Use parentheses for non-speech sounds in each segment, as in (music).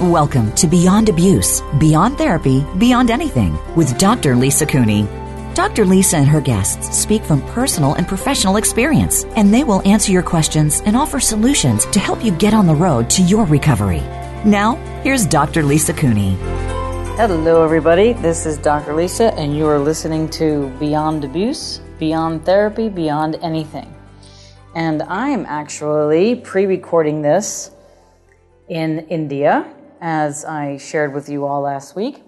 Welcome to Beyond Abuse, Beyond Therapy, Beyond Anything with Dr. Lisa Cooney. Dr. Lisa and her guests speak from personal and professional experience, and they will answer your questions and offer solutions to help you get on the road to your recovery. Now, here's Dr. Lisa Cooney. Hello, everybody. This is Dr. Lisa, and you are listening to Beyond Abuse, Beyond Therapy, Beyond Anything. And I am actually pre recording this in India as I shared with you all last week.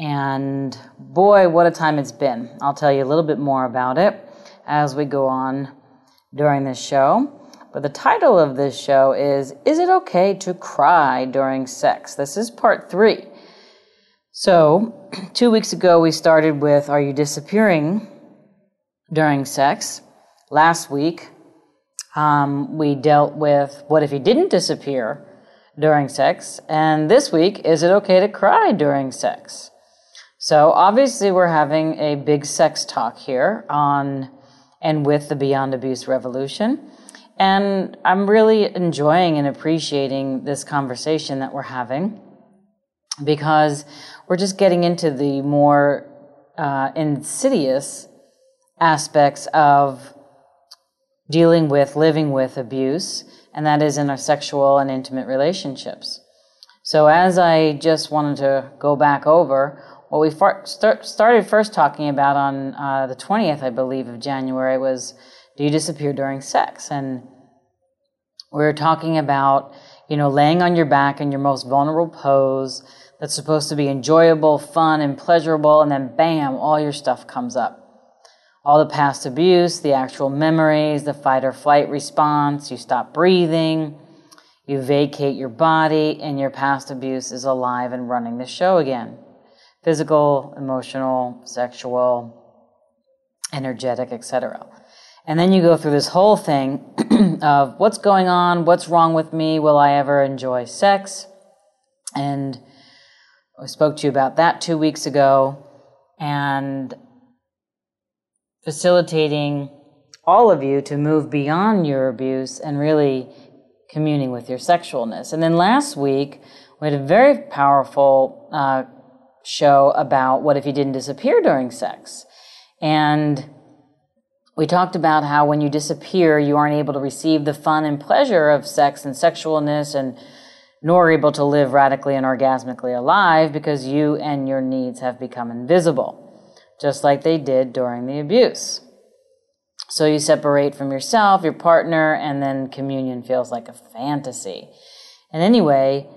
And boy, what a time it's been. I'll tell you a little bit more about it as we go on during this show. But the title of this show is Is It Okay to Cry During Sex? This is part three. So, (clears throat) two weeks ago, we started with Are You Disappearing During Sex? Last week, um, we dealt with What If You Didn't Disappear? During sex. And this week, is it okay to cry during sex? So obviously, we're having a big sex talk here on and with the Beyond Abuse Revolution. And I'm really enjoying and appreciating this conversation that we're having because we're just getting into the more uh, insidious aspects of dealing with, living with abuse and that is in our sexual and intimate relationships. So, as I just wanted to go back over, what we far- start, started first talking about on uh, the 20th, I believe, of January was do you disappear during sex? And we were talking about, you know, laying on your back in your most vulnerable pose that's supposed to be enjoyable, fun, and pleasurable, and then bam, all your stuff comes up all the past abuse, the actual memories, the fight or flight response, you stop breathing, you vacate your body, and your past abuse is alive and running the show again. Physical, emotional, sexual, energetic, etc. And then you go through this whole thing (clears throat) of what's going on, what's wrong with me, will I ever enjoy sex? And I spoke to you about that two weeks ago. And facilitating all of you to move beyond your abuse and really communing with your sexualness. And then last week, we had a very powerful uh, show about what if you didn't disappear during sex. And we talked about how when you disappear, you aren't able to receive the fun and pleasure of sex and sexualness and nor able to live radically and orgasmically alive because you and your needs have become invisible just like they did during the abuse. So you separate from yourself, your partner, and then communion feels like a fantasy. And anyway,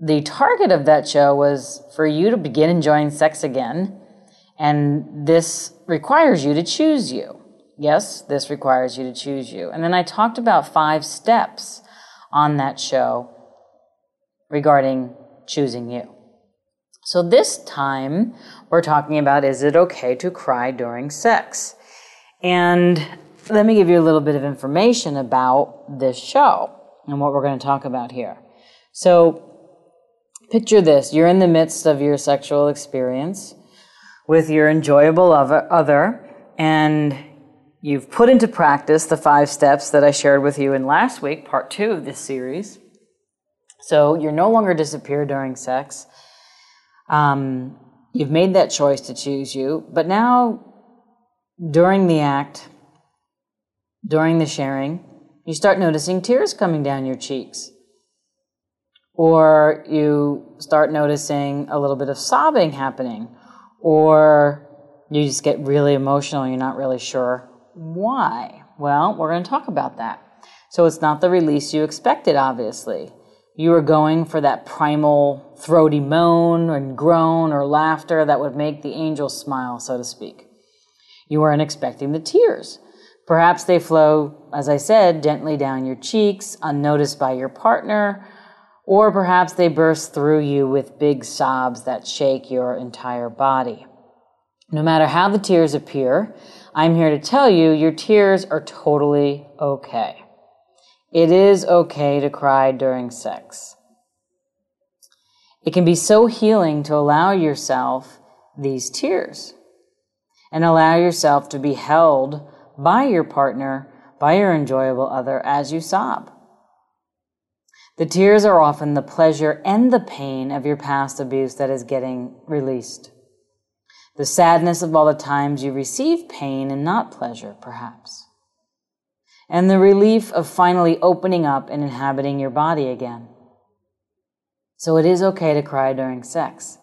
the target of that show was for you to begin enjoying sex again. And this requires you to choose you. Yes, this requires you to choose you. And then I talked about five steps on that show regarding choosing you. So this time we're talking about is it okay to cry during sex? And let me give you a little bit of information about this show and what we're going to talk about here. So picture this you're in the midst of your sexual experience with your enjoyable other, and you've put into practice the five steps that I shared with you in last week, part two of this series. So you're no longer disappear during sex um, you've made that choice to choose you, but now during the act, during the sharing, you start noticing tears coming down your cheeks. Or you start noticing a little bit of sobbing happening. Or you just get really emotional, you're not really sure why. Well, we're going to talk about that. So it's not the release you expected, obviously. You were going for that primal throaty moan and groan or laughter that would make the angel smile, so to speak. You weren't expecting the tears. Perhaps they flow, as I said, gently down your cheeks, unnoticed by your partner, or perhaps they burst through you with big sobs that shake your entire body. No matter how the tears appear, I'm here to tell you your tears are totally okay. It is okay to cry during sex. It can be so healing to allow yourself these tears and allow yourself to be held by your partner, by your enjoyable other as you sob. The tears are often the pleasure and the pain of your past abuse that is getting released. The sadness of all the times you receive pain and not pleasure, perhaps. And the relief of finally opening up and inhabiting your body again. So it is okay to cry during sex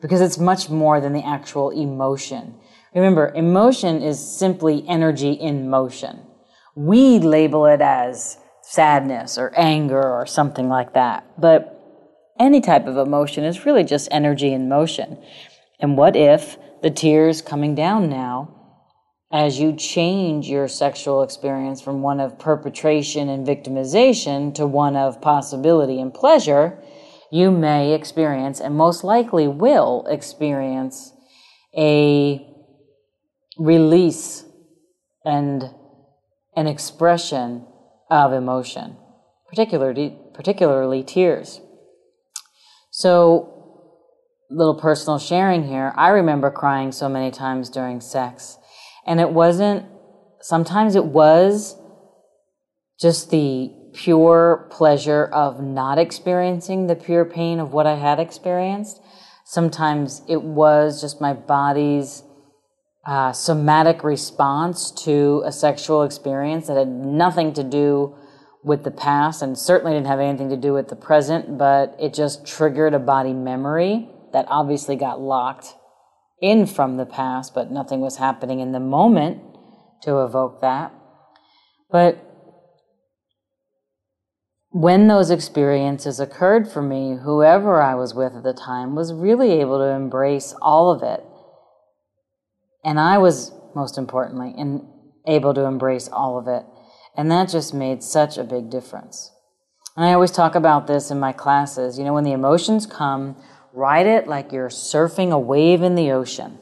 because it's much more than the actual emotion. Remember, emotion is simply energy in motion. We label it as sadness or anger or something like that. But any type of emotion is really just energy in motion. And what if the tears coming down now, as you change your sexual experience from one of perpetration and victimization to one of possibility and pleasure, you may experience and most likely will experience a release and an expression of emotion, particularly, particularly tears. So, little personal sharing here. I remember crying so many times during sex, and it wasn't, sometimes it was just the pure pleasure of not experiencing the pure pain of what I had experienced. Sometimes it was just my body's uh, somatic response to a sexual experience that had nothing to do with the past and certainly didn't have anything to do with the present, but it just triggered a body memory that obviously got locked in from the past, but nothing was happening in the moment to evoke that. But when those experiences occurred for me, whoever I was with at the time was really able to embrace all of it and I was, most importantly, in, able to embrace all of it. And that just made such a big difference. And I always talk about this in my classes. You know, when the emotions come, ride it like you're surfing a wave in the ocean.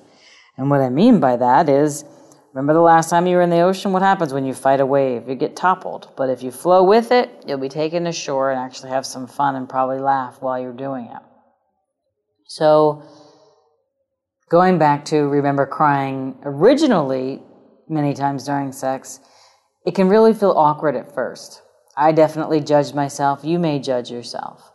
And what I mean by that is, remember the last time you were in the ocean? What happens when you fight a wave? You get toppled. But if you flow with it, you'll be taken to shore and actually have some fun and probably laugh while you're doing it. So, going back to remember crying originally many times during sex, it can really feel awkward at first. I definitely judged myself. You may judge yourself.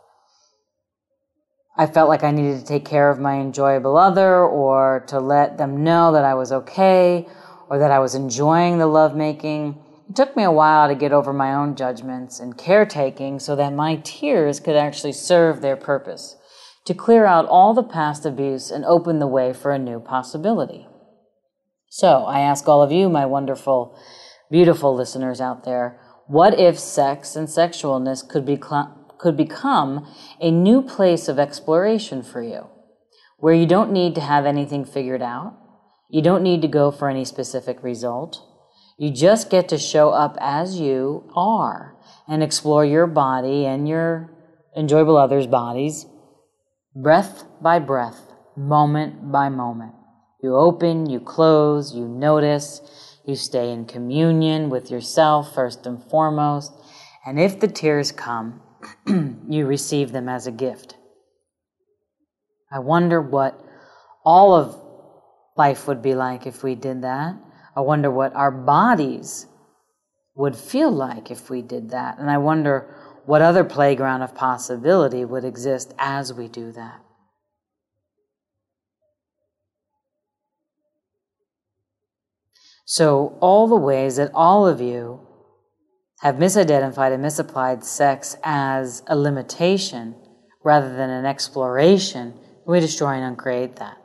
I felt like I needed to take care of my enjoyable other or to let them know that I was okay or that I was enjoying the lovemaking. It took me a while to get over my own judgments and caretaking so that my tears could actually serve their purpose to clear out all the past abuse and open the way for a new possibility. So I ask all of you, my wonderful, beautiful listeners out there, what if sex and sexualness could, be could become a new place of exploration for you, where you don't need to have anything figured out, you don't need to go for any specific result, you just get to show up as you are and explore your body and your enjoyable others' bodies breath by breath, moment by moment. You open, you close, you notice, you stay in communion with yourself first and foremost. And if the tears come, (clears throat) you receive them as a gift. I wonder what all of life would be like if we did that. I wonder what our bodies would feel like if we did that. And I wonder what other playground of possibility would exist as we do that? So, all the ways that all of you have misidentified and misapplied sex as a limitation rather than an exploration, we destroy and uncreate that.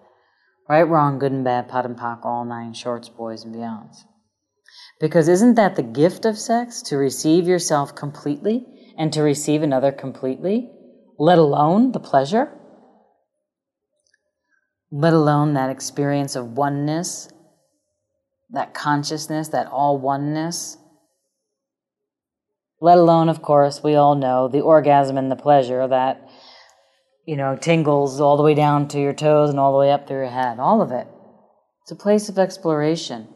Right, wrong, good and bad, POD and POC, all nine shorts, boys and beyonds. Because isn't that the gift of sex? To receive yourself completely and to receive another completely, let alone the pleasure? Let alone that experience of oneness, that consciousness, that all oneness? Let alone, of course, we all know the orgasm and the pleasure that, you know, tingles all the way down to your toes and all the way up through your head. All of it. It's a place of exploration.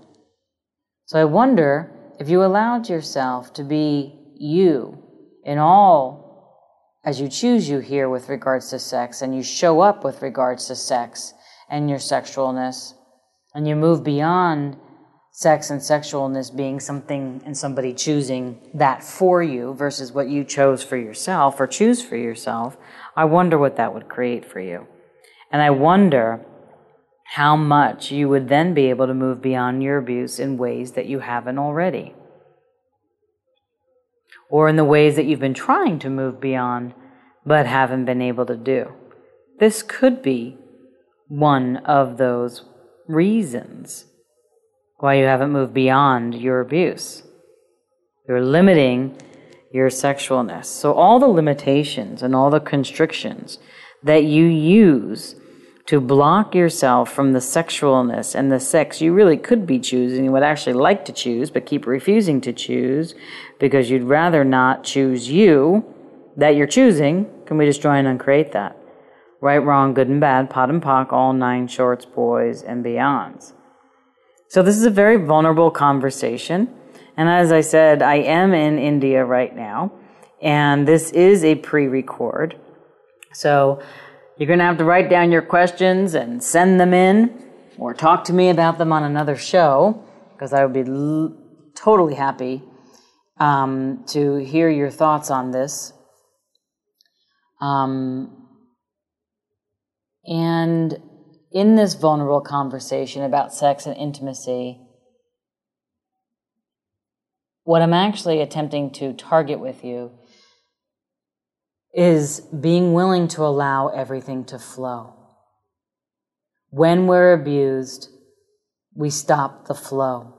So I wonder if you allowed yourself to be you in all as you choose you here with regards to sex and you show up with regards to sex and your sexualness and you move beyond sex and sexualness being something and somebody choosing that for you versus what you chose for yourself or choose for yourself, I wonder what that would create for you. And I wonder how much you would then be able to move beyond your abuse in ways that you haven't already. Or in the ways that you've been trying to move beyond but haven't been able to do. This could be one of those reasons why you haven't moved beyond your abuse. You're limiting your sexualness. So, all the limitations and all the constrictions that you use to block yourself from the sexualness and the sex you really could be choosing, you would actually like to choose, but keep refusing to choose because you'd rather not choose you that you're choosing. Can we just destroy and uncreate that? Right, wrong, good and bad, POD and POC, all nine shorts, boys, and beyonds. So this is a very vulnerable conversation. And as I said, I am in India right now, and this is a pre record. So you're going to have to write down your questions and send them in, or talk to me about them on another show, because I would be l- totally happy um, to hear your thoughts on this. Um, and in this vulnerable conversation about sex and intimacy, what I'm actually attempting to target with you is being willing to allow everything to flow. When we're abused, we stop the flow.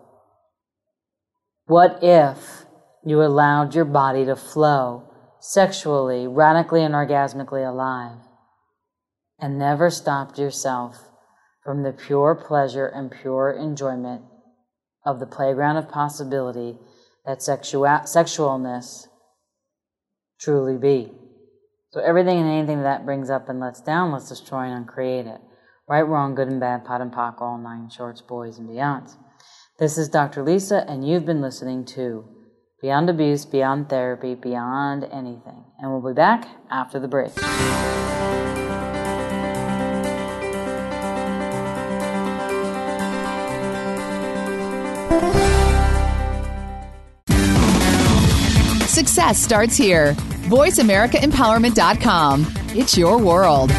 What if you allowed your body to flow sexually, radically, and orgasmically alive? And never stopped yourself from the pure pleasure and pure enjoyment of the playground of possibility that sexua- sexualness truly be. So everything and anything that brings up and lets down, let's destroy and uncreate it. Right, wrong, good and bad, POD and POC, all nine shorts, boys and beyonds. This is Dr. Lisa, and you've been listening to Beyond Abuse, Beyond Therapy, Beyond Anything. And we'll be back after the break. Success starts here. VoiceAmericaEmpowerment.com. It's your world.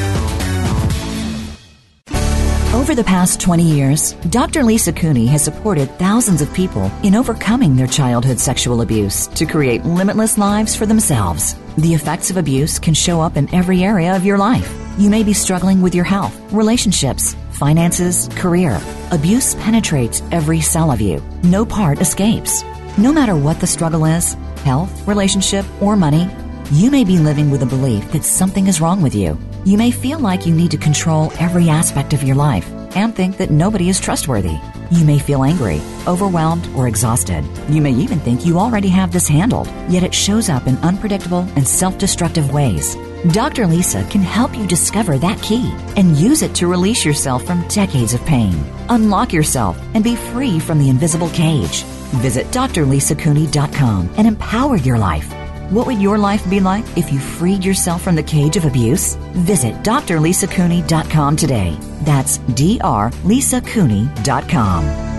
Over the past 20 years, Dr. Lisa Cooney has supported thousands of people in overcoming their childhood sexual abuse to create limitless lives for themselves. The effects of abuse can show up in every area of your life. You may be struggling with your health, relationships, finances, career. Abuse penetrates every cell of you. No part escapes. No matter what the struggle is, health, relationship, or money, you may be living with a belief that something is wrong with you. You may feel like you need to control every aspect of your life and think that nobody is trustworthy. You may feel angry, overwhelmed, or exhausted. You may even think you already have this handled, yet it shows up in unpredictable and self destructive ways. Dr. Lisa can help you discover that key and use it to release yourself from decades of pain. Unlock yourself and be free from the invisible cage. Visit drlisacooney.com and empower your life. What would your life be like if you freed yourself from the cage of abuse? Visit drlisacooney.com today. That's drlisacooney.com.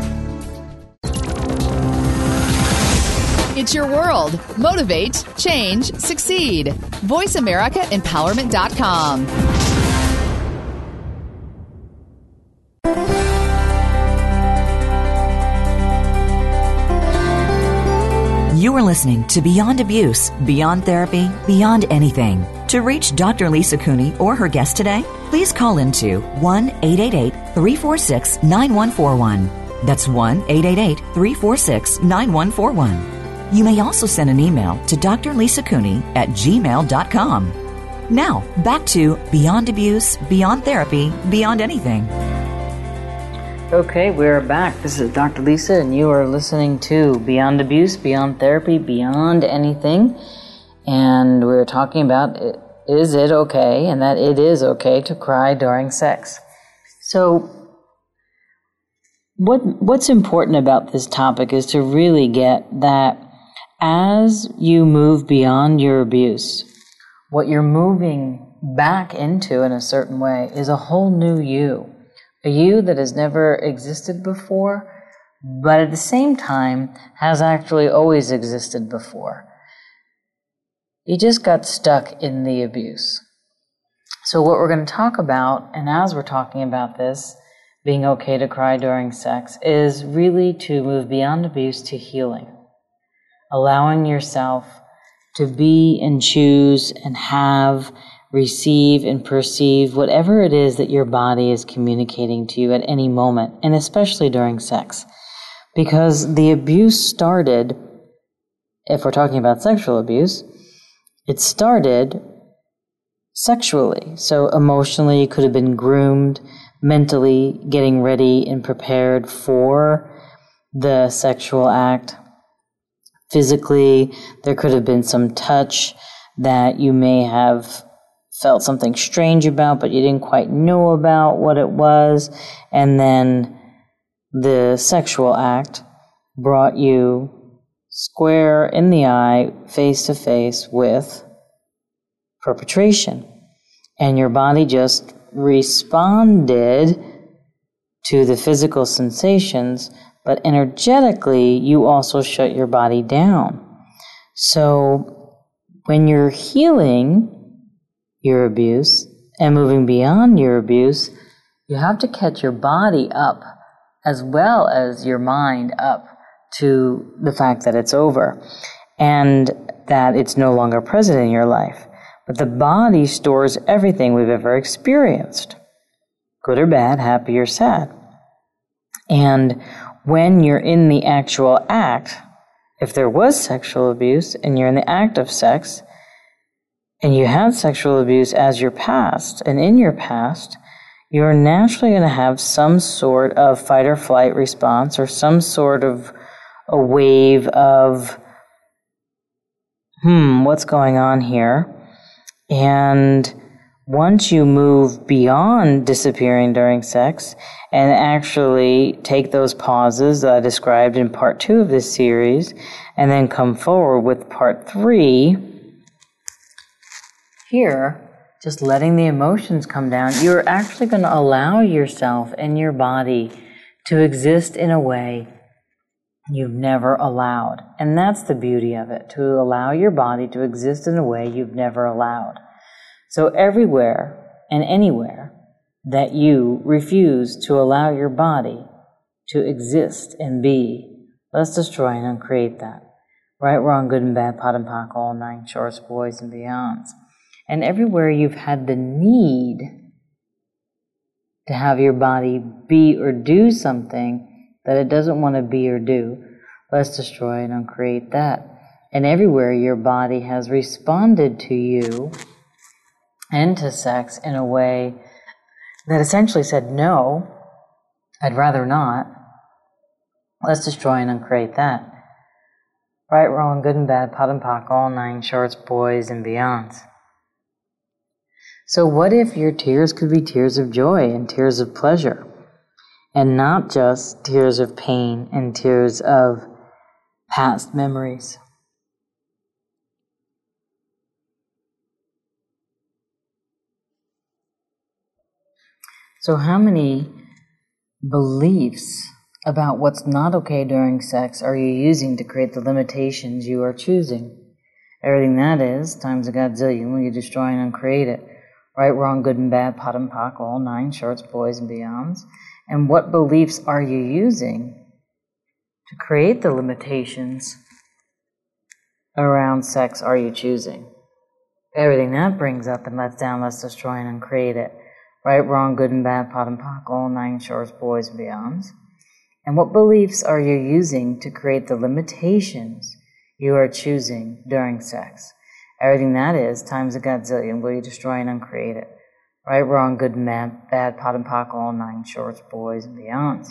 Your world. Motivate, change, succeed. VoiceAmericaEmpowerment.com. You are listening to Beyond Abuse, Beyond Therapy, Beyond Anything. To reach Dr. Lisa Cooney or her guest today, please call into 1 888 346 9141. That's 1 888 346 9141. You may also send an email to Dr. Lisa Cooney at gmail.com. Now, back to Beyond Abuse, Beyond Therapy, Beyond Anything. Okay, we're back. This is Dr. Lisa, and you are listening to Beyond Abuse, Beyond Therapy, Beyond Anything. And we're talking about is it okay, and that it is okay to cry during sex. So, what what's important about this topic is to really get that as you move beyond your abuse, what you're moving back into in a certain way is a whole new you a you that has never existed before, but at the same time has actually always existed before. You just got stuck in the abuse. So, what we're going to talk about, and as we're talking about this, being okay to cry during sex, is really to move beyond abuse to healing. Allowing yourself to be and choose and have receive and perceive whatever it is that your body is communicating to you at any moment, and especially during sex. Because the abuse started, if we're talking about sexual abuse, it started sexually. So emotionally, you could have been groomed, mentally getting ready and prepared for the sexual act. Physically, there could have been some touch that you may have felt something strange about, but you didn't quite know about what it was. And then the sexual act brought you square in the eye, face to face with perpetration. And your body just responded to the physical sensations, but energetically, you also shut your body down. So when you're healing, your abuse and moving beyond your abuse, you have to catch your body up as well as your mind up to the fact that it's over and that it's no longer present in your life. But the body stores everything we've ever experienced good or bad, happy or sad. And when you're in the actual act, if there was sexual abuse and you're in the act of sex, and you had sexual abuse as your past, and in your past, you're naturally going to have some sort of fight or flight response or some sort of a wave of, hmm, what's going on here? And once you move beyond disappearing during sex and actually take those pauses that I described in part two of this series and then come forward with part three, here, just letting the emotions come down, you're actually going to allow yourself and your body to exist in a way you've never allowed. And that's the beauty of it, to allow your body to exist in a way you've never allowed. So everywhere and anywhere that you refuse to allow your body to exist and be, let's destroy and uncreate that. Right, wrong, good and bad, POD and POC, all nine shorts, boys and beyonds and everywhere you've had the need to have your body be or do something that it doesn't want to be or do, let's destroy and uncreate that. And everywhere your body has responded to you and to sex in a way that essentially said, no, I'd rather not, let's destroy and uncreate that. Right, wrong, good and bad, POD and POC, all nine shorts, boys and beyonds. So, what if your tears could be tears of joy and tears of pleasure, and not just tears of pain and tears of past memories? So, how many beliefs about what's not okay during sex are you using to create the limitations you are choosing? Everything that is, times a godzillion, you destroy and uncreate it? right, wrong, good and bad, POD and POC, all nine shorts, boys and beyonds. And what beliefs are you using to create the limitations around sex are you choosing? Everything that brings up and lets down, let's destroy and uncreate it. Right, wrong, good and bad, POD and POC, all nine shorts, boys and beyonds. And what beliefs are you using to create the limitations you are choosing during sex? Everything that is times a godzillion. Will you destroy and uncreate it? Right, wrong, good, and bad, POD and POC, all nine shorts, boys, and beyonds.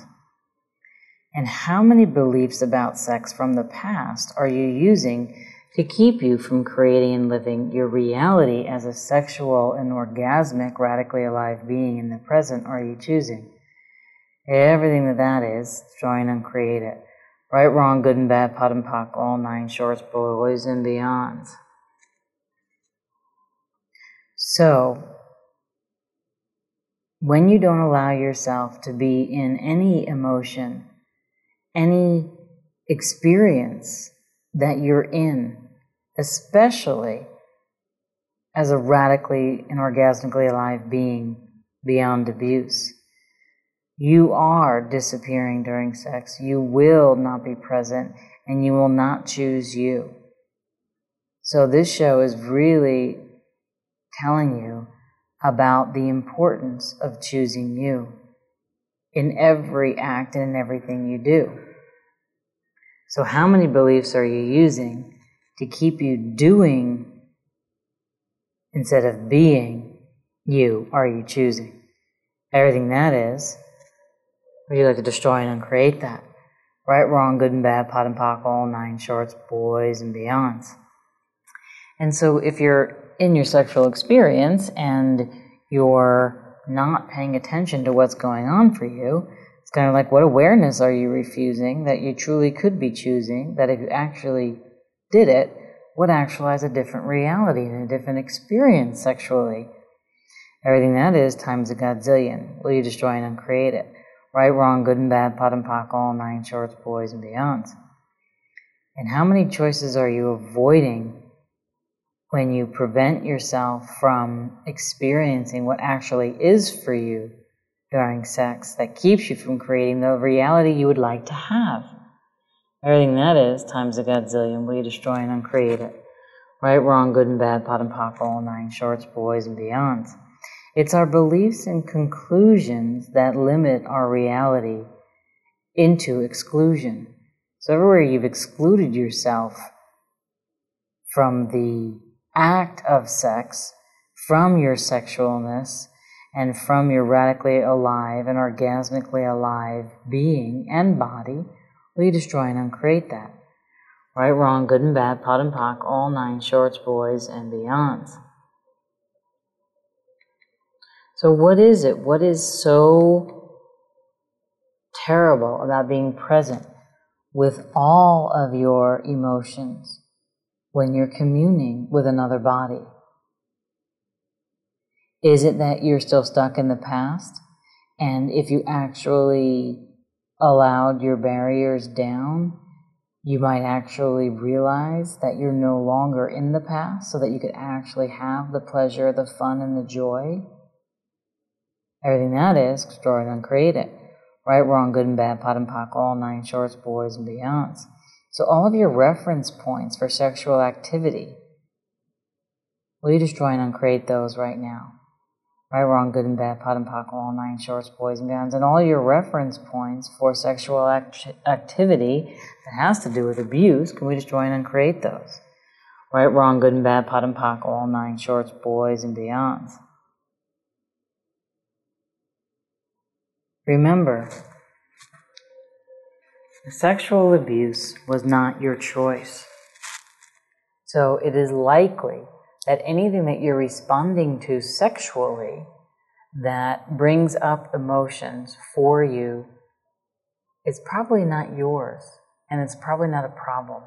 And how many beliefs about sex from the past are you using to keep you from creating and living your reality as a sexual and orgasmic, radically alive being in the present are you choosing? Everything that that is, try and uncreate it. Right, wrong, good and bad, POD and POC, all nine shorts, boys, and beyonds. So, when you don't allow yourself to be in any emotion, any experience that you're in, especially as a radically and orgasmically alive being beyond abuse, you are disappearing during sex. You will not be present and you will not choose you. So, this show is really telling you about the importance of choosing you in every act and in everything you do. So, how many beliefs are you using to keep you doing instead of being you are you choosing? Everything that is, would you like to destroy and uncreate that? Right, wrong, good and bad, POD and POC, all nine shorts, boys and beyonds. And so if you're in your sexual experience and you're not paying attention to what's going on for you, kind of like what awareness are you refusing that you truly could be choosing, that if you actually did it, would actualize a different reality and a different experience sexually. Everything that is times a godzillion. Will you destroy and uncreate it? Right, wrong, good and bad, POD and POC, all nine shorts, boys and beyonds. And how many choices are you avoiding when you prevent yourself from experiencing what actually is for you during sex that keeps you from creating the reality you would like to have. Everything that is times a godzillion, will you destroy and uncreate it? Right, wrong, good and bad, POD and POC, all nine shorts, boys and beyonds. It's our beliefs and conclusions that limit our reality into exclusion. So everywhere you've excluded yourself from the act of sex from your sexualness and from your radically alive and orgasmically alive being and body, you destroy and uncreate that? Right, wrong, good and bad, POD and POC, all nine shorts, boys, and beyonds. So, what is it? What is so terrible about being present with all of your emotions? when you're communing with another body? Is it that you're still stuck in the past? And if you actually allowed your barriers down, you might actually realize that you're no longer in the past so that you could actually have the pleasure, the fun, and the joy. Everything that is, destroy and uncreate it. Right, wrong, good and bad, POD and POC, all nine shorts, boys, and beyonds. So, all of your reference points for sexual activity, will you destroy and uncreate those right now? Right, wrong, good and bad, POD and POC, all nine shorts, boys and beyonds, and all your reference points for sexual act- activity that has to do with abuse, can we destroy and uncreate those? Right, wrong, good and bad, POD and POC, all nine shorts, boys and beyonds. Remember, Sexual abuse was not your choice. So it is likely that anything that you're responding to sexually that brings up emotions for you is probably not yours. And it's probably not a problem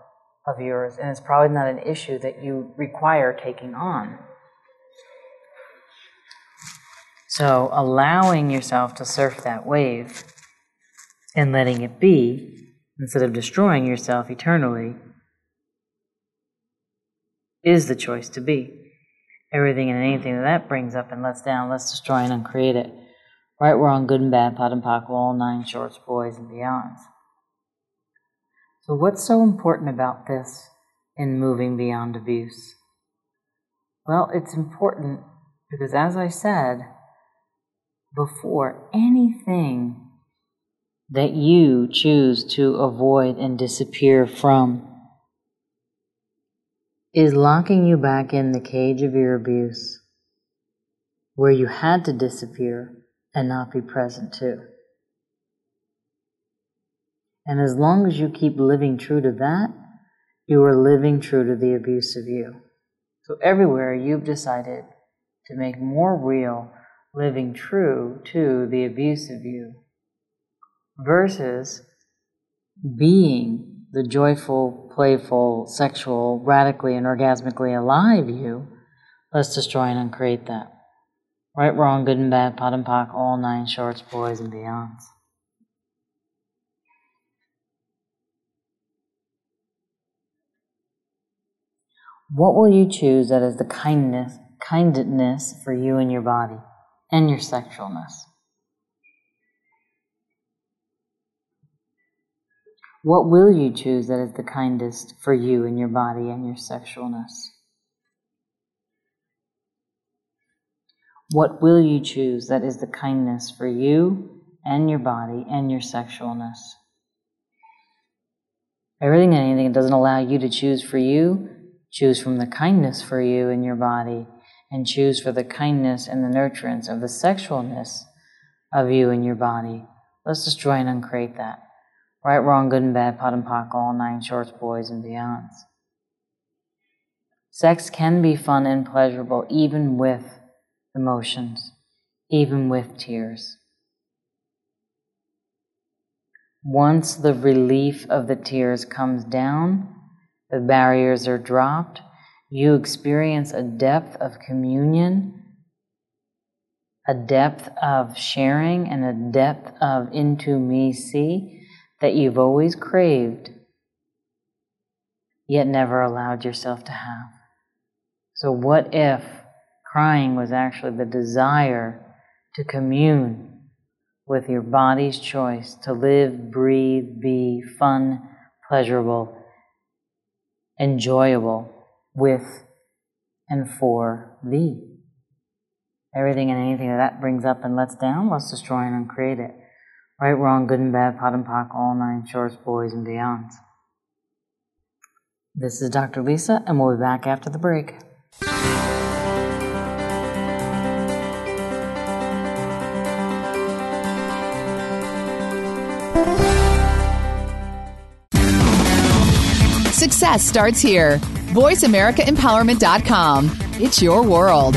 of yours. And it's probably not an issue that you require taking on. So allowing yourself to surf that wave and letting it be instead of destroying yourself eternally is the choice to be. Everything and anything that that brings up and lets down, let's destroy and uncreate it. Right, we're wrong, good and bad, POD and POC, all nine shorts, boys, and beyonds. So, what's so important about this in moving beyond abuse? Well, it's important because, as I said before, anything that you choose to avoid and disappear from is locking you back in the cage of your abuse where you had to disappear and not be present too. And as long as you keep living true to that, you are living true to the abuse of you. So everywhere you've decided to make more real living true to the abuse of you versus being the joyful, playful, sexual, radically and orgasmically alive you, let's destroy and uncreate that. Right, wrong, good and bad, POD and POC, all nine shorts, boys and beyonds. What will you choose that is the kindness, kindness for you and your body and your sexualness? What will you choose that is the kindest for you and your body and your sexualness? What will you choose that is the kindness for you and your body and your sexualness? Everything and anything that doesn't allow you to choose for you, choose from the kindness for you and your body, and choose for the kindness and the nurturance of the sexualness of you and your body. Let's destroy and uncreate that. Right, wrong, good and bad, POD and POC, all nine shorts, boys and beyonds. Sex can be fun and pleasurable even with emotions, even with tears. Once the relief of the tears comes down, the barriers are dropped, you experience a depth of communion, a depth of sharing, and a depth of into me see that you've always craved, yet never allowed yourself to have. So, what if Crying was actually the desire to commune with your body's choice to live, breathe, be fun, pleasurable, enjoyable with and for thee. Everything and anything that that brings up and lets down, let's destroy and uncreate it. Right, wrong, good and bad, POD and POC, all nine shorts, boys and beyonds. This is Dr. Lisa, and we'll be back after the break. Success starts here. VoiceAmericaEmpowerment.com. It's your world.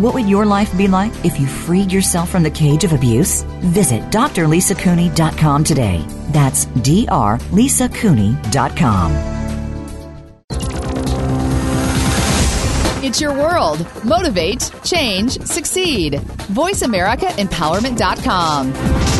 What would your life be like if you freed yourself from the cage of abuse? Visit drlisacooney.com today. That's drlisacooney.com. It's your world. Motivate, change, succeed. VoiceAmericaEmpowerment.com.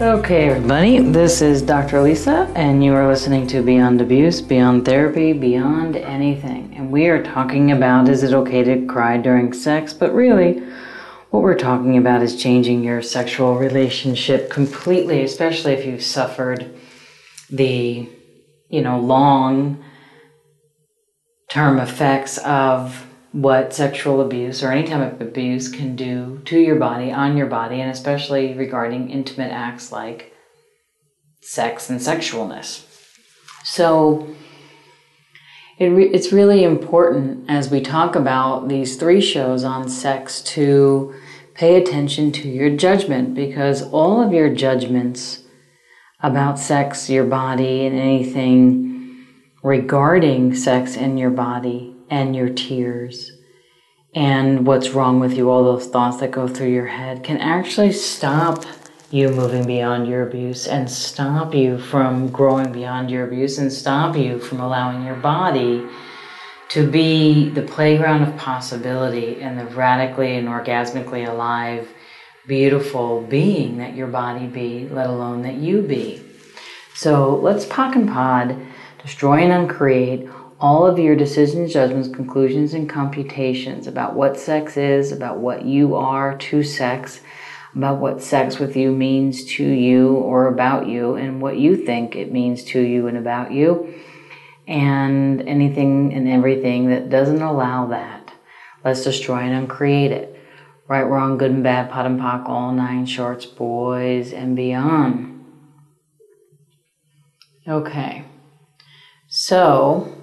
Okay, everybody, this is Dr. Lisa, and you are listening to Beyond Abuse, Beyond Therapy, Beyond Anything. And we are talking about is it okay to cry during sex? But really, what we're talking about is changing your sexual relationship completely, especially if you've suffered the you know, long term effects of what sexual abuse or any type of abuse can do to your body, on your body, and especially regarding intimate acts like sex and sexualness. So, it re- it's really important as we talk about these three shows on sex to pay attention to your judgment because all of your judgments about sex, your body, and anything regarding sex and your body and your tears and what's wrong with you, all those thoughts that go through your head can actually stop you moving beyond your abuse and stop you from growing beyond your abuse and stop you from allowing your body to be the playground of possibility and the radically and orgasmically alive, beautiful being that your body be, let alone that you be. So let's POC and POD, destroy and uncreate all of your decisions, judgments, conclusions, and computations about what sex is, about what you are to sex, about what sex with you means to you or about you, and what you think it means to you and about you, and anything and everything that doesn't allow that. Let's destroy and uncreate it. Right, wrong, good and bad, POD and POC, all nine shorts, boys, and beyond. Okay. So,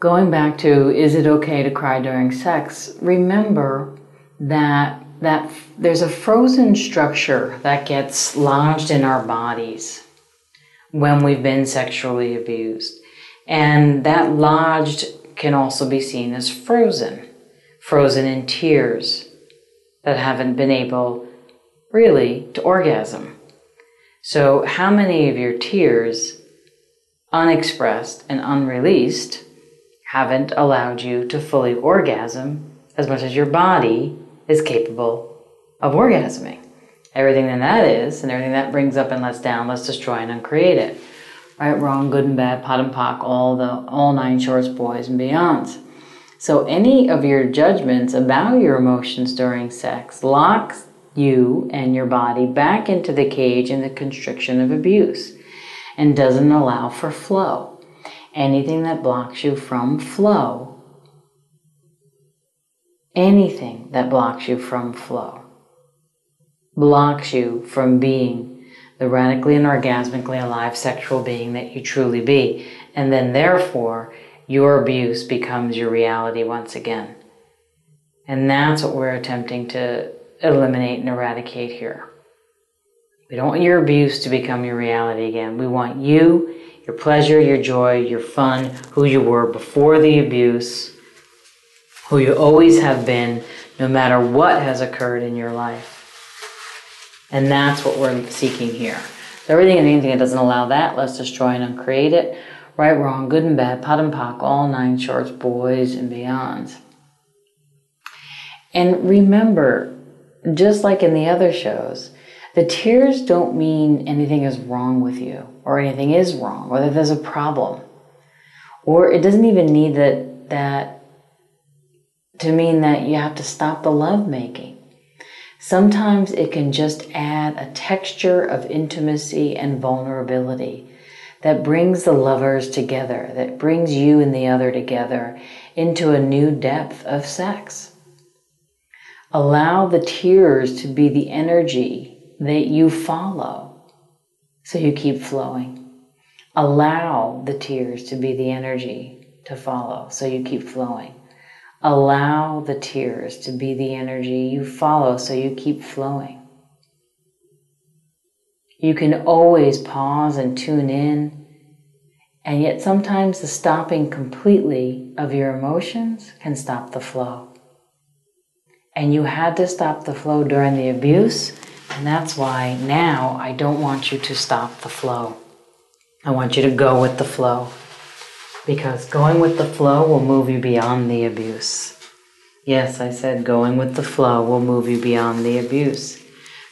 going back to is it okay to cry during sex? Remember that that there's a frozen structure that gets lodged in our bodies when we've been sexually abused. And that lodged can also be seen as frozen, frozen in tears that haven't been able really to orgasm. So, how many of your tears, unexpressed and unreleased, haven't allowed you to fully orgasm as much as your body is capable of orgasming? Everything that that is, and everything that brings up and lets down, let's destroy and uncreate it. Right, wrong, good and bad, POD and POC, all the all nine shorts, boys and beyonds. So any of your judgments about your emotions during sex locks you and your body back into the cage and the constriction of abuse and doesn't allow for flow. Anything that blocks you from flow, anything that blocks you from flow, blocks you from being the radically and orgasmically alive sexual being that you truly be. And then, therefore, your abuse becomes your reality once again. And that's what we're attempting to eliminate and eradicate here. We don't want your abuse to become your reality again. We want you, your pleasure, your joy, your fun, who you were before the abuse, who you always have been, no matter what has occurred in your life. And that's what we're seeking here. So everything and anything that doesn't allow that, let's destroy and uncreate it. Right, wrong, good and bad, POD and POC, all nine shorts, boys and beyonds. And remember, just like in the other shows, the tears don't mean anything is wrong with you or anything is wrong or that there's a problem. Or it doesn't even need that that to mean that you have to stop the love making. Sometimes it can just add a texture of intimacy and vulnerability that brings the lovers together, that brings you and the other together into a new depth of sex. Allow the tears to be the energy that you follow so you keep flowing. Allow the tears to be the energy to follow so you keep flowing. Allow the tears to be the energy you follow so you keep flowing. You can always pause and tune in, and yet sometimes the stopping completely of your emotions can stop the flow and you had to stop the flow during the abuse. And that's why now I don't want you to stop the flow. I want you to go with the flow. Because going with the flow will move you beyond the abuse. Yes, I said going with the flow will move you beyond the abuse.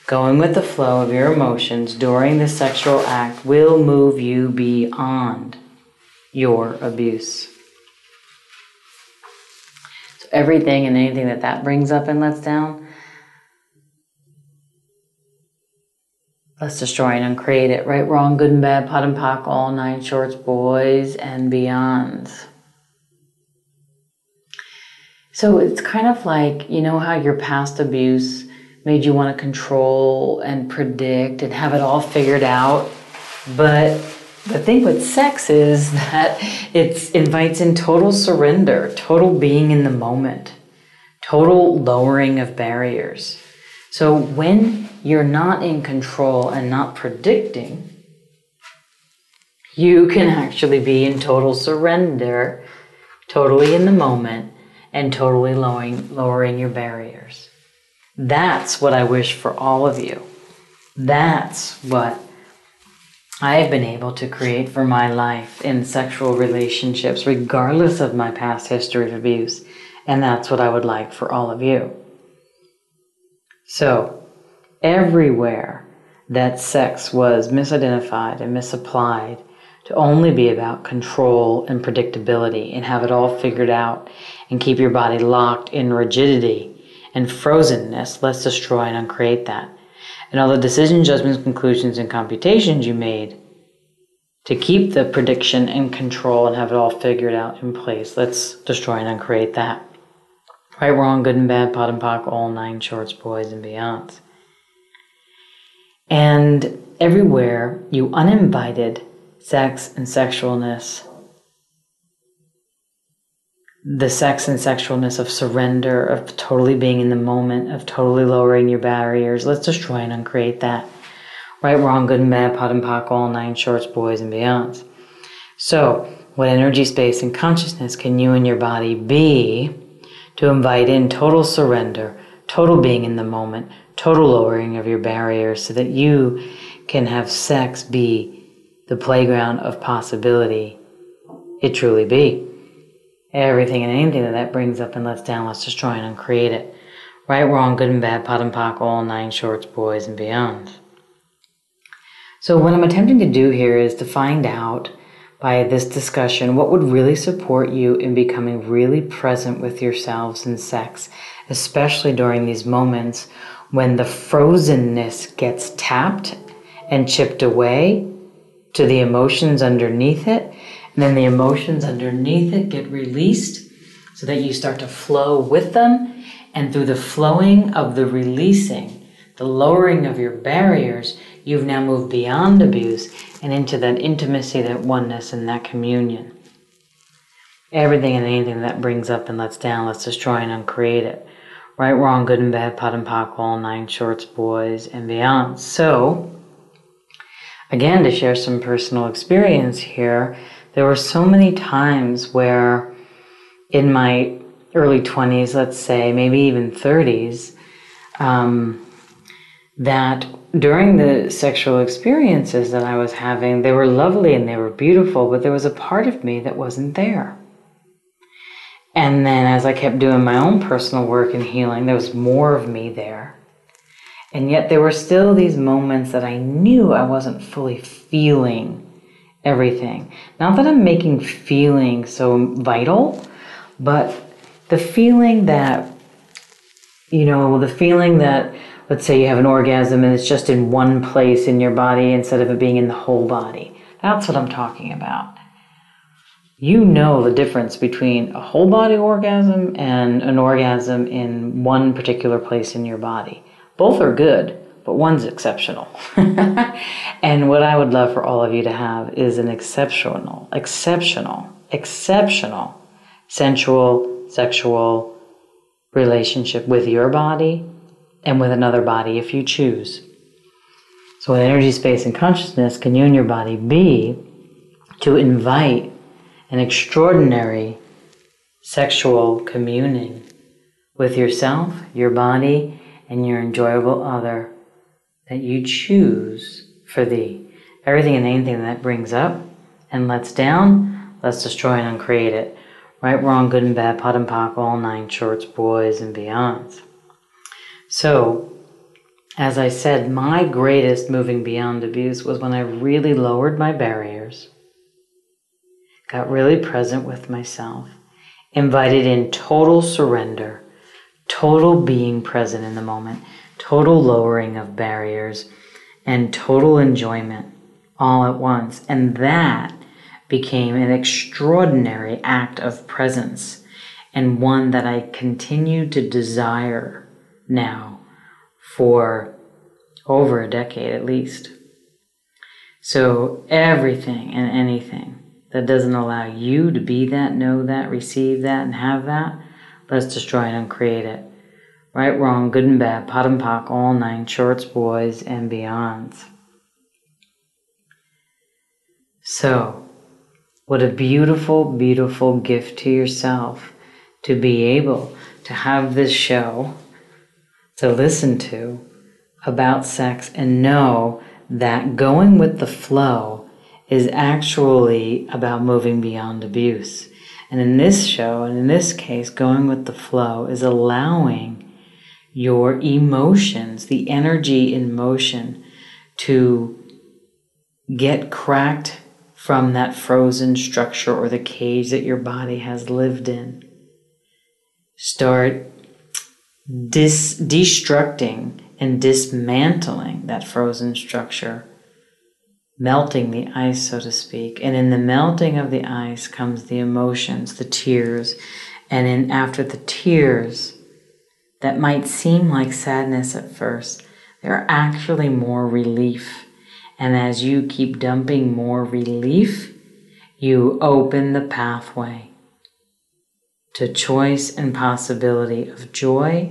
Going with the flow of your emotions during the sexual act will move you beyond your abuse So everything and anything that that brings up and lets down, Let's destroy and uncreate it. Right, wrong, good and bad, POD and POC, all nine shorts, boys and beyonds. So it's kind of like, you know, how your past abuse made you want to control and predict and have it all figured out. But the thing with sex is (laughs) that it invites in total surrender, total being in the moment, total lowering of barriers. So when you're not in control and not predicting, you can actually be in total surrender, totally in the moment, and totally lowering, lowering your barriers. That's what I wish for all of you. That's what I have been able to create for my life in sexual relationships, regardless of my past history of abuse. And that's what I would like for all of you. So, everywhere that sex was misidentified and misapplied to only be about control and predictability and have it all figured out and keep your body locked in rigidity and frozenness, let's destroy and uncreate that and all the decisions, judgments, conclusions, and computations you made to keep the prediction and control and have it all figured out in place. Let's destroy and uncreate that. Right, wrong, good and bad, POD and POC, all nine shorts, boys, and beyonds. And everywhere you uninvited sex and sexualness the sex and sexualness of surrender, of totally being in the moment, of totally lowering your barriers. Let's destroy and uncreate that. Right, wrong, good and bad, POD and POC, all nine shorts, boys and beyonds. So, what energy, space, and consciousness can you and your body be to invite in total surrender, total being in the moment, total lowering of your barriers so that you can have sex be the playground of possibility it truly be? everything and anything that that brings up and lets down, let's destroy and uncreate it. Right, wrong, good and bad, POD and POC, all nine shorts, boys and beyond. So, what I'm attempting to do here is to find out by this discussion what would really support you in becoming really present with yourselves in sex, especially during these moments when the frozenness gets tapped and chipped away to the emotions underneath it and then the emotions underneath it get released so that you start to flow with them. And through the flowing of the releasing, the lowering of your barriers, you've now moved beyond abuse and into that intimacy, that oneness, and that communion. Everything and anything that brings up and lets down, let's destroy and uncreate it. Right, wrong, good and bad, POD and POC, all nine shorts, boys, and beyond. So, again, to share some personal experience here, there were so many times where in my early 20s, let's say, maybe even 30s, um, that during the sexual experiences that I was having, they were lovely and they were beautiful, but there was a part of me that wasn't there. And then as I kept doing my own personal work and healing, there was more of me there. And yet there were still these moments that I knew I wasn't fully feeling everything. Not that I'm making feeling so vital, but the feeling that, you know, the feeling that, let's say you have an orgasm and it's just in one place in your body instead of it being in the whole body. That's what I'm talking about. You know the difference between a whole body orgasm and an orgasm in one particular place in your body. Both are good, but one's exceptional. (laughs) and what I would love for all of you to have is an exceptional, exceptional, exceptional sensual, sexual relationship with your body and with another body if you choose. So, in energy, space, and consciousness, can you and your body be to invite an extraordinary sexual communing with yourself, your body, and your enjoyable other that you choose for thee. Everything and anything that brings up and lets down, let's destroy and uncreate it. Right, wrong, good and bad, POD and POC, all nine shorts, boys and beyonds. So, as I said, my greatest moving beyond abuse was when I really lowered my barriers, got really present with myself, invited in total surrender, total being present in the moment, total lowering of barriers, and total enjoyment all at once. And that became an extraordinary act of presence and one that I continue to desire now for over a decade at least. So everything and anything that doesn't allow you to be that, know that, receive that, and have that, let's destroy and create it. Right, wrong, good and bad, POD and POC, all nine, shorts, boys, and beyonds. So, what a beautiful, beautiful gift to yourself to be able to have this show to listen to about sex and know that going with the flow is actually about moving beyond abuse. And in this show, and in this case, going with the flow is allowing your emotions, the energy in motion, to get cracked from that frozen structure or the cage that your body has lived in. Start dis- destructing and dismantling that frozen structure, melting the ice, so to speak. And in the melting of the ice comes the emotions, the tears. And in after the tears, that might seem like sadness at first, there are actually more relief. And as you keep dumping more relief, you open the pathway to choice and possibility of joy,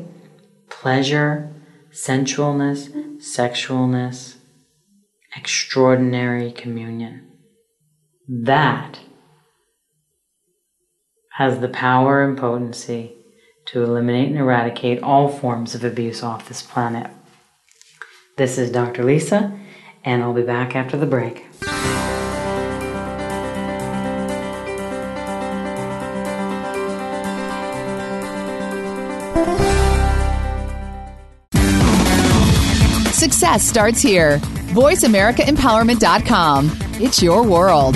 pleasure, sensualness, sexualness, extraordinary communion. That has the power and potency to eliminate and eradicate all forms of abuse off this planet. This is Dr. Lisa, and I'll be back after the break. Success starts here. VoiceAmericaEmpowerment.com. It's your world.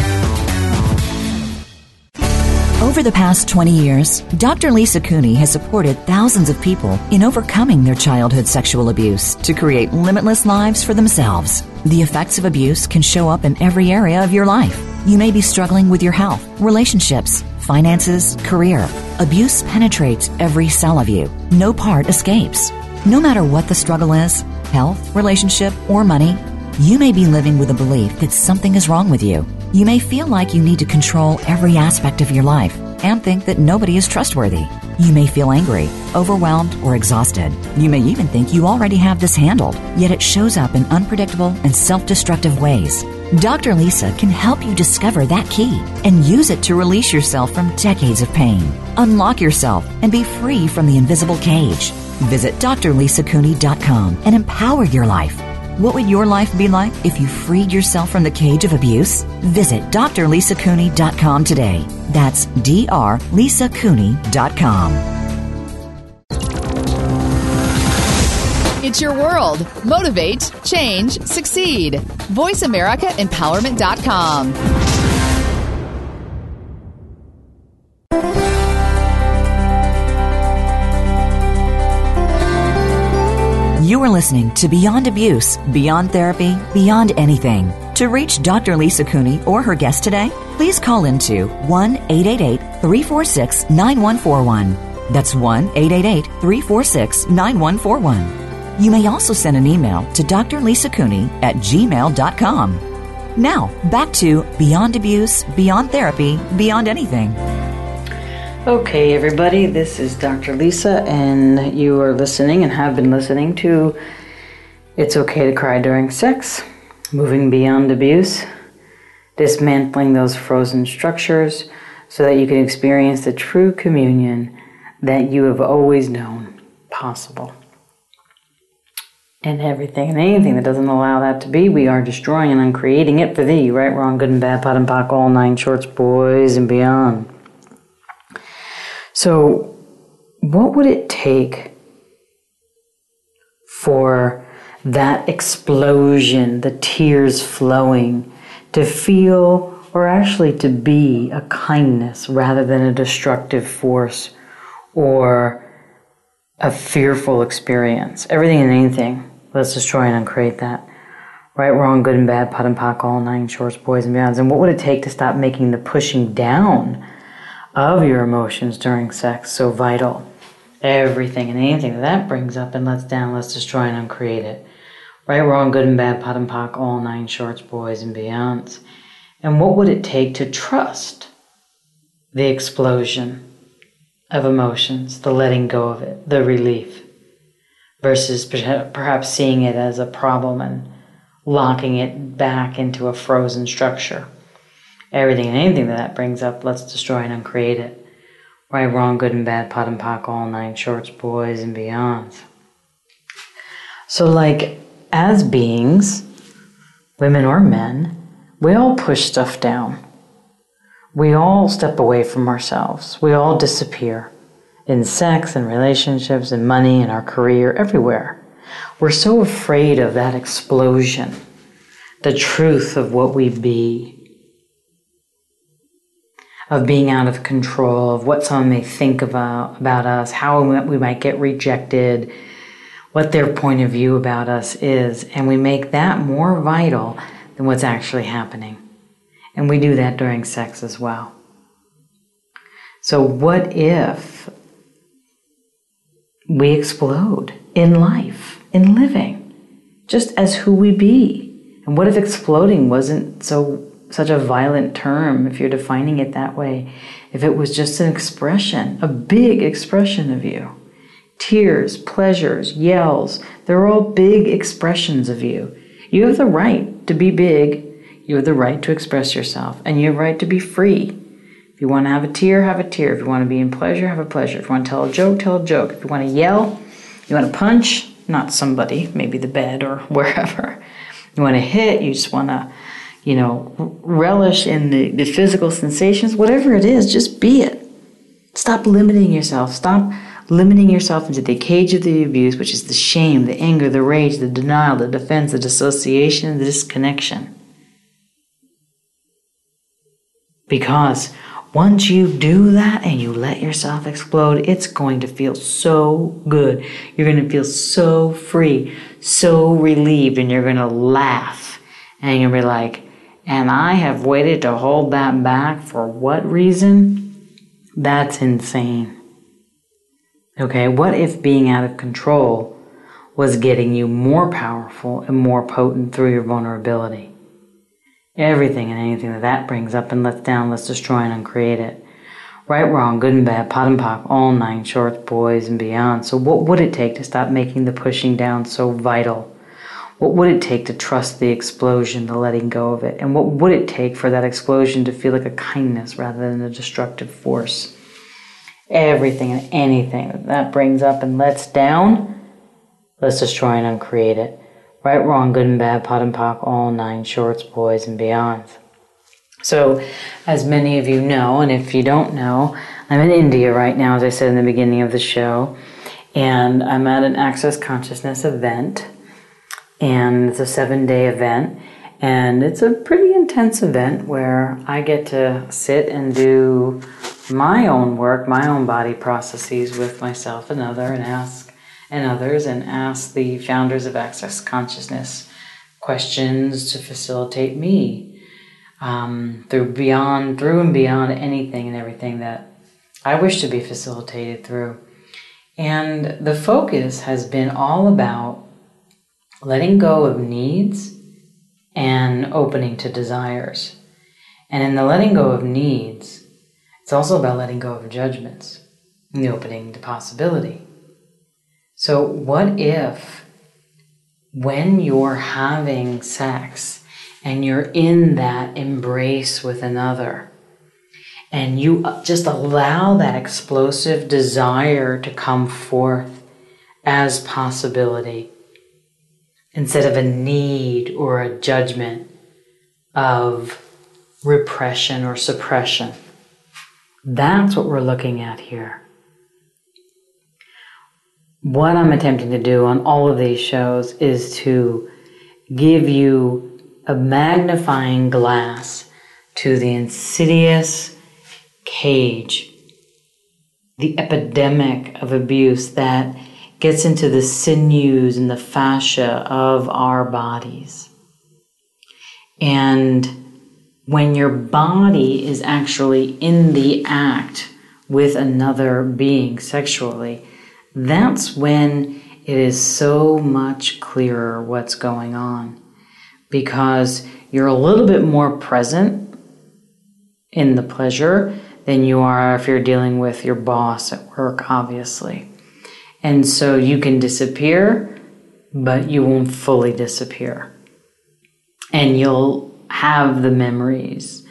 Over the past 20 years, Dr. Lisa Cooney has supported thousands of people in overcoming their childhood sexual abuse to create limitless lives for themselves. The effects of abuse can show up in every area of your life. You may be struggling with your health, relationships, finances, career. Abuse penetrates every cell of you. No part escapes. No matter what the struggle is, health, relationship, or money, you may be living with a belief that something is wrong with you. You may feel like you need to control every aspect of your life and think that nobody is trustworthy. You may feel angry, overwhelmed, or exhausted. You may even think you already have this handled, yet it shows up in unpredictable and self destructive ways. Dr. Lisa can help you discover that key and use it to release yourself from decades of pain. Unlock yourself and be free from the invisible cage. Visit drlisacooney.com and empower your life. What would your life be like if you freed yourself from the cage of abuse? Visit drlisacooney.com today. That's drlisacooney.com. Your world. Motivate, change, succeed. VoiceAmericaEmpowerment.com. You are listening to Beyond Abuse, Beyond Therapy, Beyond Anything. To reach Dr. Lisa Cooney or her guest today, please call into 1 888 346 9141. That's 1 888 346 9141. You may also send an email to Dr. Lisa Cooney at gmail.com. Now, back to Beyond Abuse, Beyond Therapy, Beyond Anything. Okay, everybody, this is Dr. Lisa, and you are listening and have been listening to It's Okay to Cry During Sex, Moving Beyond Abuse, Dismantling Those Frozen Structures so that you can experience the true communion that you have always known possible. And everything and anything that doesn't allow that to be, we are destroying and uncreating it for thee, right, wrong, good and bad, POD and POC, all nine shorts, boys, and beyond. So, what would it take for that explosion, the tears flowing, to feel or actually to be a kindness rather than a destructive force or a fearful experience? Everything and anything, let's destroy and uncreate that. Right, wrong, good and bad, POD and POC, all nine shorts, boys and beyonds. And what would it take to stop making the pushing down of your emotions during sex so vital? Everything and anything that that brings up and lets down, let's destroy and uncreate it. Right, wrong, good and bad, POD and POC, all nine shorts, boys and beyonds. And what would it take to trust the explosion of emotions, the letting go of it, the relief, versus perhaps seeing it as a problem and locking it back into a frozen structure. Everything and anything that that brings up, let's destroy and uncreate it. Right, wrong, good and bad, POD and POC, all nine shorts, boys and beyonds. So, like, as beings, women or men, we all push stuff down. We all step away from ourselves. We all disappear in sex and relationships and money and our career, everywhere. We're so afraid of that explosion, the truth of what we be, of being out of control, of what someone may think about, about us, how we might get rejected, what their point of view about us is. And we make that more vital than what's actually happening. And we do that during sex as well. So, what if we explode in life, in living, just as who we be. And what if exploding wasn't so such a violent term if you're defining it that way? If it was just an expression, a big expression of you. Tears, pleasures, yells, they're all big expressions of you. You have the right to be big. You have the right to express yourself, and you have the right to be free. If you want to have a tear, have a tear. If you want to be in pleasure, have a pleasure. If you want to tell a joke, tell a joke. If you want to yell, you want to punch, not somebody, maybe the bed or (laughs) wherever. You want to hit, you just want to, you know, relish in the, the physical sensations, whatever it is, just be it. Stop limiting yourself. Stop limiting yourself into the cage of the abuse, which is the shame, the anger, the rage, the denial, the defense, the dissociation, the disconnection. Because once you do that and you let yourself explode, it's going to feel so good. You're going to feel so free, so relieved, and you're going to laugh. And to be like, and I have waited to hold that back for what reason? That's insane. Okay, what if being out of control was getting you more powerful and more potent through your vulnerability? Everything and anything that that brings up and lets down, let's destroy and uncreate it. Right, wrong, good and bad, POD and POC, all nine shorts, boys and beyond. So, what would it take to stop making the pushing down so vital? What would it take to trust the explosion, the letting go of it? And what would it take for that explosion to feel like a kindness rather than a destructive force? Everything and anything that, that brings up and lets down, let's destroy and uncreate it. Right, wrong, good and bad, POD and POC, all nine shorts, boys and beyond. So, as many of you know, and if you don't know, I'm in India right now, as I said in the beginning of the show, and I'm at an Access Consciousness event, and it's a seven day event, and it's a pretty intense event where I get to sit and do my own work, my own body processes with myself and other, and ask and others and ask the founders of Access Consciousness questions to facilitate me um, through beyond, through and beyond anything and everything that I wish to be facilitated through. And the focus has been all about letting go of needs and opening to desires. And in the letting go of needs, it's also about letting go of judgments and the opening to possibility. So, what if when you're having sex and you're in that embrace with another, and you just allow that explosive desire to come forth as possibility instead of a need or a judgment of repression or suppression? That's what we're looking at here what I'm attempting to do on all of these shows is to give you a magnifying glass to the insidious cage, the epidemic of abuse that gets into the sinews and the fascia of our bodies. And when your body is actually in the act with another being sexually, that's when it is so much clearer what's going on because you're a little bit more present in the pleasure than you are if you're dealing with your boss at work, obviously. And so you can disappear, but you won't fully disappear. And you'll have the memories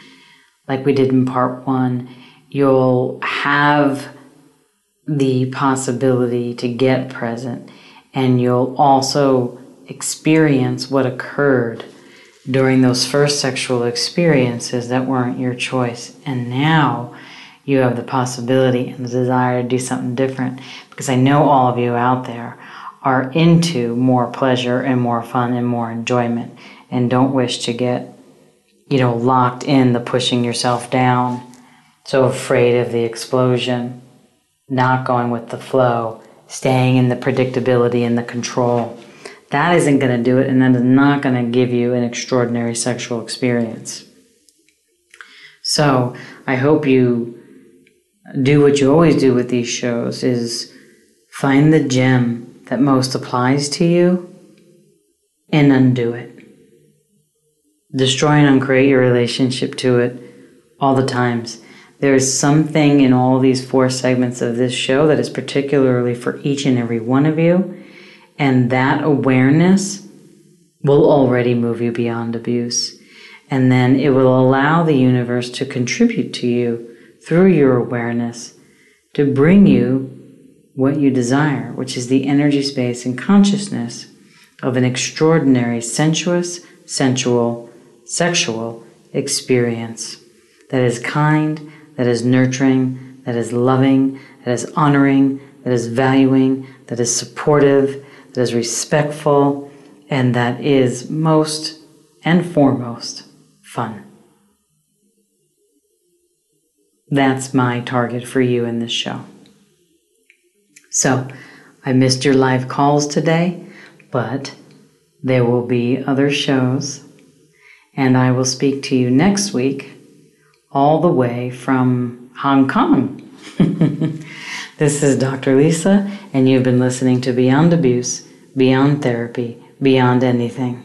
like we did in part one. You'll have the possibility to get present and you'll also experience what occurred during those first sexual experiences that weren't your choice. And now you have the possibility and the desire to do something different because I know all of you out there are into more pleasure and more fun and more enjoyment and don't wish to get, you know, locked in the pushing yourself down, so afraid of the explosion, not going with the flow staying in the predictability and the control. That isn't going to do it, and that is not going to give you an extraordinary sexual experience. So, I hope you do what you always do with these shows is find the gem that most applies to you and undo it. Destroy and uncreate your relationship to it all the times there's something in all these four segments of this show that is particularly for each and every one of you. And that awareness will already move you beyond abuse. And then it will allow the universe to contribute to you through your awareness to bring you what you desire, which is the energy space and consciousness of an extraordinary sensuous, sensual, sexual experience that is kind, that is nurturing, that is loving, that is honoring, that is valuing, that is supportive, that is respectful, and that is most and foremost fun. That's my target for you in this show. So, I missed your live calls today, but there will be other shows, and I will speak to you next week all the way from Hong Kong. (laughs) this is Dr. Lisa, and you've been listening to Beyond Abuse, Beyond Therapy, Beyond Anything.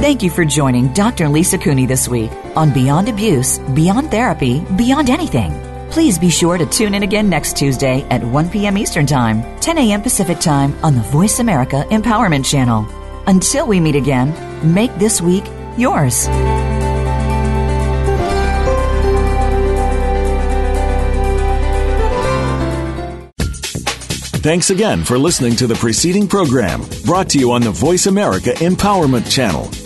Thank you for joining Dr. Lisa Cooney this week on Beyond Abuse, Beyond Therapy, Beyond Anything. Please be sure to tune in again next Tuesday at 1 p.m. Eastern Time, 10 a.m. Pacific Time on the Voice America Empowerment Channel. Until we meet again, make this week yours. Thanks again for listening to the preceding program brought to you on the Voice America Empowerment Channel.